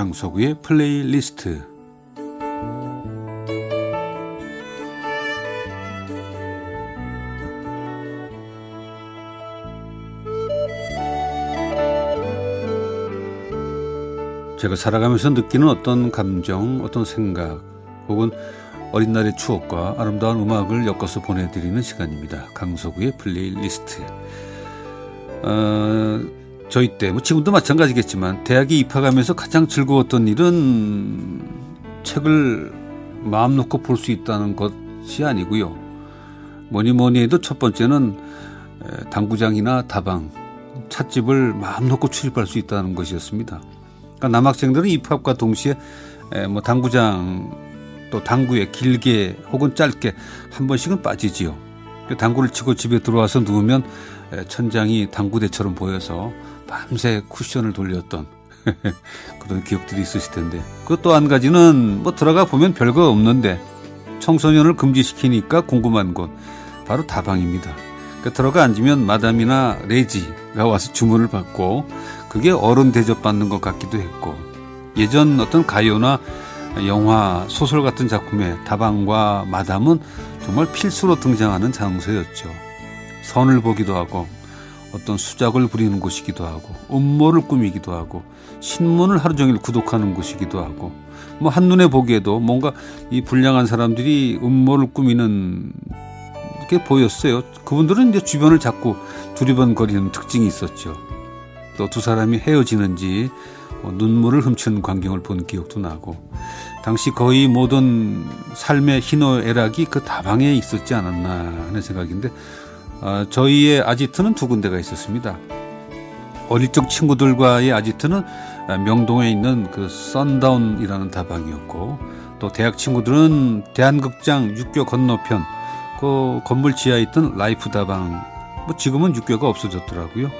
강석우의 플레이리스트 제가 살아가면서 느끼는 어떤 감정, 어떤 생각, 혹은 어린 날의 추억과 아름다운 음악을 엮어서 보내드리는 시간입니다. 강석우의 플레이리스트. 어, 저희 때, 뭐 지금도 마찬가지겠지만, 대학에 입학하면서 가장 즐거웠던 일은 책을 마음 놓고 볼 수 있다는 것이 아니고요. 뭐니 뭐니 해도 첫 번째는 당구장이나 다방, 찻집을 마음 놓고 출입할 수 있다는 것이었습니다. 그러니까 남학생들은 입학과 동시에 뭐 당구장 또 당구에 길게 혹은 짧게 한 번씩은 빠지지요. 그 당구를 치고 집에 들어와서 누우면 천장이 당구대처럼 보여서 밤새 쿠션을 돌렸던 그런 기억들이 있으실 텐데 그것도 한 가지는 뭐 들어가 보면 별거 없는데 청소년을 금지시키니까 궁금한 곳 바로 다방입니다. 그 들어가 앉으면 마담이나 레지가 와서 주문을 받고 그게 어른 대접받는 것 같기도 했고 예전 어떤 가요나 영화, 소설 같은 작품에 다방과 마담은 정말 필수로 등장하는 장소였죠. 선을 보기도 하고 어떤 수작을 부리는 곳이기도 하고 음모를 꾸미기도 하고 신문을 하루 종일 구독하는 곳이기도 하고 뭐 한눈에 보기에도 뭔가 이 불량한 사람들이 음모를 꾸미는 게 보였어요. 그분들은 이제 주변을 자꾸 두리번거리는 특징이 있었죠. 또 두 사람이 헤어지는지 뭐 눈물을 훔치는 광경을 본 기억도 나고 당시 거의 모든 삶의 희노애락이 그 다방에 있었지 않았나 하는 생각인데 어, 저희의 아지트는 두 군데가 있었습니다. 어릴 적 친구들과의 아지트는 명동에 있는 그 썬다운이라는 다방이었고 또 대학 친구들은 대한극장 육교 건너편 그 건물 지하에 있던 라이프 다방 뭐 지금은 육교가 없어졌더라고요.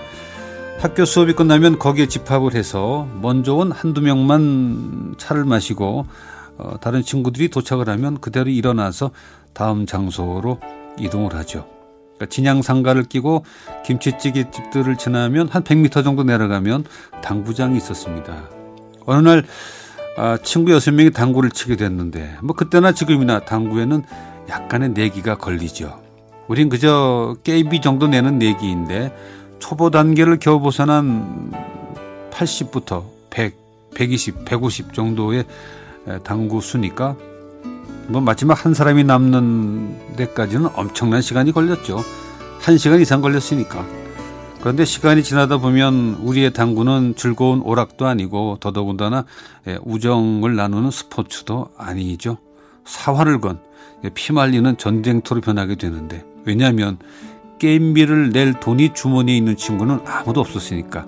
학교 수업이 끝나면 거기에 집합을 해서 먼저 온 한두 명만 차를 마시고 어, 다른 친구들이 도착을 하면 그대로 일어나서 다음 장소로 이동을 하죠. 그러니까 진양 상가를 끼고 김치찌개 집들을 지나면 한 100m 정도 내려가면 당구장이 있었습니다. 어느 날 아, 친구 여섯 명이 당구를 치게 됐는데 뭐 그때나 지금이나 당구에는 약간의 내기가 걸리죠. 우린 그저 게임비 정도 내는 내기인데 초보 단계를 겨우 벗어난 80부터 100, 120, 150 정도의 당구 수니까 뭐 마지막 한 사람이 남는 데까지는 엄청난 시간이 걸렸죠. 한 시간 이상 걸렸으니까. 그런데 시간이 지나다 보면 우리의 당구는 즐거운 오락도 아니고 더더군다나 우정을 나누는 스포츠도 아니죠. 사활을 건 피말리는 전쟁터로 변하게 되는데 왜냐하면 게임비를 낼 돈이 주머니에 있는 친구는 아무도 없었으니까.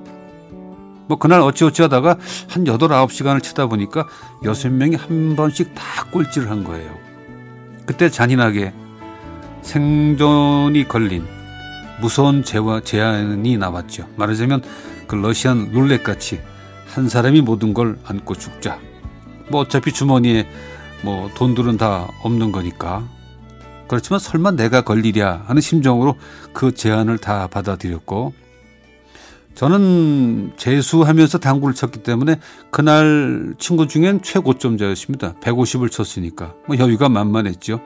뭐 그날 어찌어찌 하다가 한 여덟 아홉 시간을 치다 보니까 여섯 명이 한 번씩 다 꼴찌를 한 거예요. 그때 잔인하게 생존이 걸린 무서운 재화, 제안이 나왔죠. 말하자면 그 러시안 룰렛 같이 한 사람이 모든 걸 안고 죽자. 뭐 어차피 주머니에 뭐 돈들은 다 없는 거니까 그렇지만 설마 내가 걸리랴 하는 심정으로 그 제안을 다 받아들였고 저는 재수하면서 당구를 쳤기 때문에 그날 친구 중엔 최고점자였습니다. 150을 쳤으니까 뭐 여유가 만만했죠.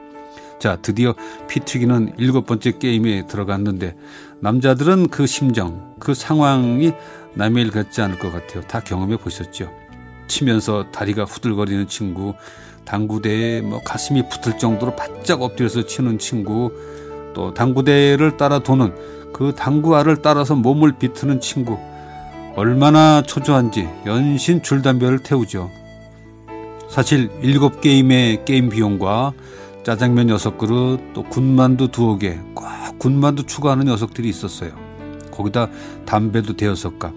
자, 드디어 피 튀기는 일곱 번째 게임에 들어갔는데 남자들은 그 심정, 그 상황이 남의 일 같지 않을 것 같아요. 다 경험해 보셨죠. 치면서 다리가 후들거리는 친구, 당구대에 뭐 가슴이 붙을 정도로 바짝 엎드려서 치는 친구, 또 당구대를 따라 도는 그 당구알을 따라서 몸을 비트는 친구, 얼마나 초조한지 연신 줄담배를 태우죠. 사실 일곱 게임의 게임 비용과 짜장면 여섯 그릇, 또 군만두 두어 개, 꼭 군만두 추가하는 녀석들이 있었어요. 거기다 담배도 대여섯 갑.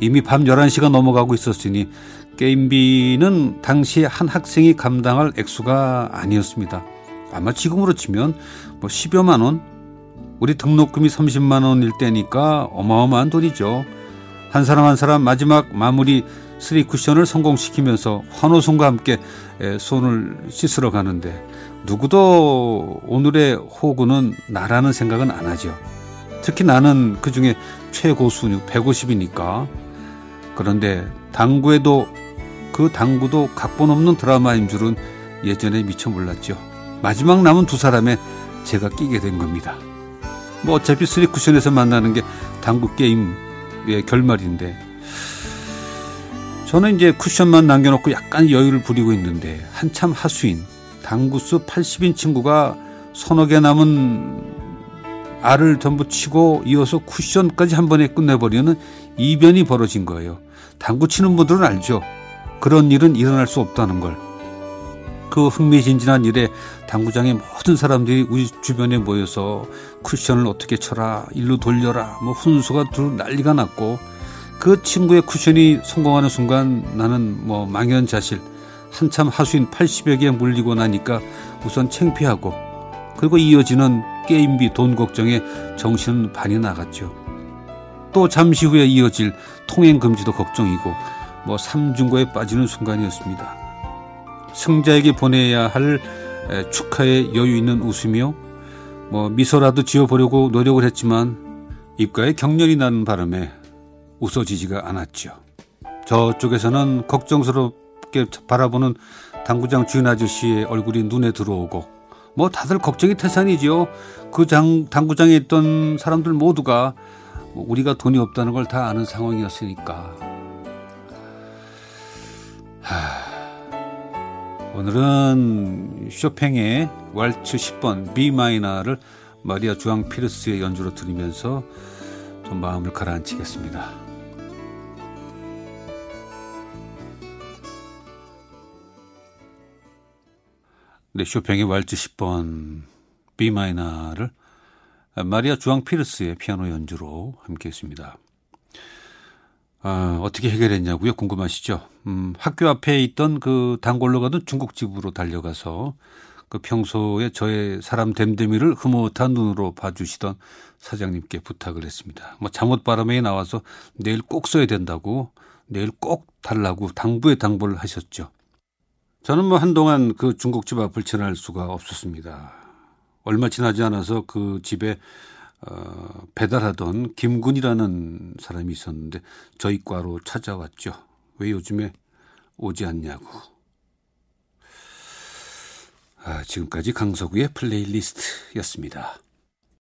이미 밤 11시가 넘어가고 있었으니 게임비는 당시 한 학생이 감당할 액수가 아니었습니다. 아마 지금으로 치면 뭐 10여만 원? 우리 등록금이 30만 원일 때니까 어마어마한 돈이죠. 한 사람 한 사람 마지막 마무리 쓰리 쿠션을 성공시키면서 환호성과 함께 손을 씻으러 가는데 누구도 오늘의 호구는 나라는 생각은 안 하죠. 특히 나는 그 중에 최고수 150이니까. 그런데 당구에도 그그 당구도 각본 없는 드라마인 줄은 예전에 미처 몰랐죠. 마지막 남은 두 사람에 제가 끼게 된 겁니다. 뭐 어차피 쓰리 쿠션에서 만나는 게 당구 게임의 결말인데 저는 이제 쿠션만 남겨놓고 약간 여유를 부리고 있는데 한참 하수인 당구수 80인 친구가 서너 개 남은 알을 전부 치고 이어서 쿠션까지 한 번에 끝내버리는 이변이 벌어진 거예요. 당구 치는 분들은 알죠. 그런 일은 일어날 수 없다는 걸. 그 흥미진진한 일에 당구장의 모든 사람들이 우리 주변에 모여서 쿠션을 어떻게 쳐라, 일로 돌려라, 뭐 훈수가 둘 난리가 났고 그 친구의 쿠션이 성공하는 순간 나는 뭐 망연자실 한참 하수인 80여 개 물리고 나니까 우선 창피하고 그리고 이어지는 게임비 돈 걱정에 정신은 반이 나갔죠. 또 잠시 후에 이어질 통행 금지도 걱정이고 뭐 삼중고에 빠지는 순간이었습니다. 승자에게 보내야 할 축하의 여유 있는 웃으며 뭐 미소라도 지어보려고 노력을 했지만 입가에 경련이 나는 바람에 웃어지지가 않았죠. 저쪽에서는 걱정스럽게 바라보는 당구장 주인 아저씨의 얼굴이 눈에 들어오고 뭐 다들 걱정이 태산이죠. 그 장, 당구장에 있던 사람들 모두가 뭐 우리가 돈이 없다는 걸 다 아는 상황이었으니까. 오늘은 쇼팽의 왈츠 10번 B 마이너를 마리아 주앙 피르스의 연주로 들으면서 좀 마음을 가라앉히겠습니다. 네, 쇼팽의 왈츠 10번 B 마이너를 마리아 주앙 피르스의 피아노 연주로 함께 했습니다. 아, 어떻게 해결했냐고요? 궁금하시죠? 음, 학교 앞에 있던 그 단골로 가던 중국집으로 달려가서 그 평소에 저의 사람 댐댐이를 흐뭇한 눈으로 봐주시던 사장님께 부탁을 했습니다. 뭐 잠옷 바람에 나와서 내일 꼭 써야 된다고 내일 꼭 달라고 당부에 당부를 하셨죠. 저는 뭐 한동안 그 중국집 앞을 지날 수가 없었습니다. 얼마 지나지 않아서 그 집에 어, 배달하던 김군이라는 사람이 있었는데 저희 과로 찾아왔죠. 왜 요즘에 오지 않냐고. 아, 지금까지 강서구의 플레이리스트였습니다.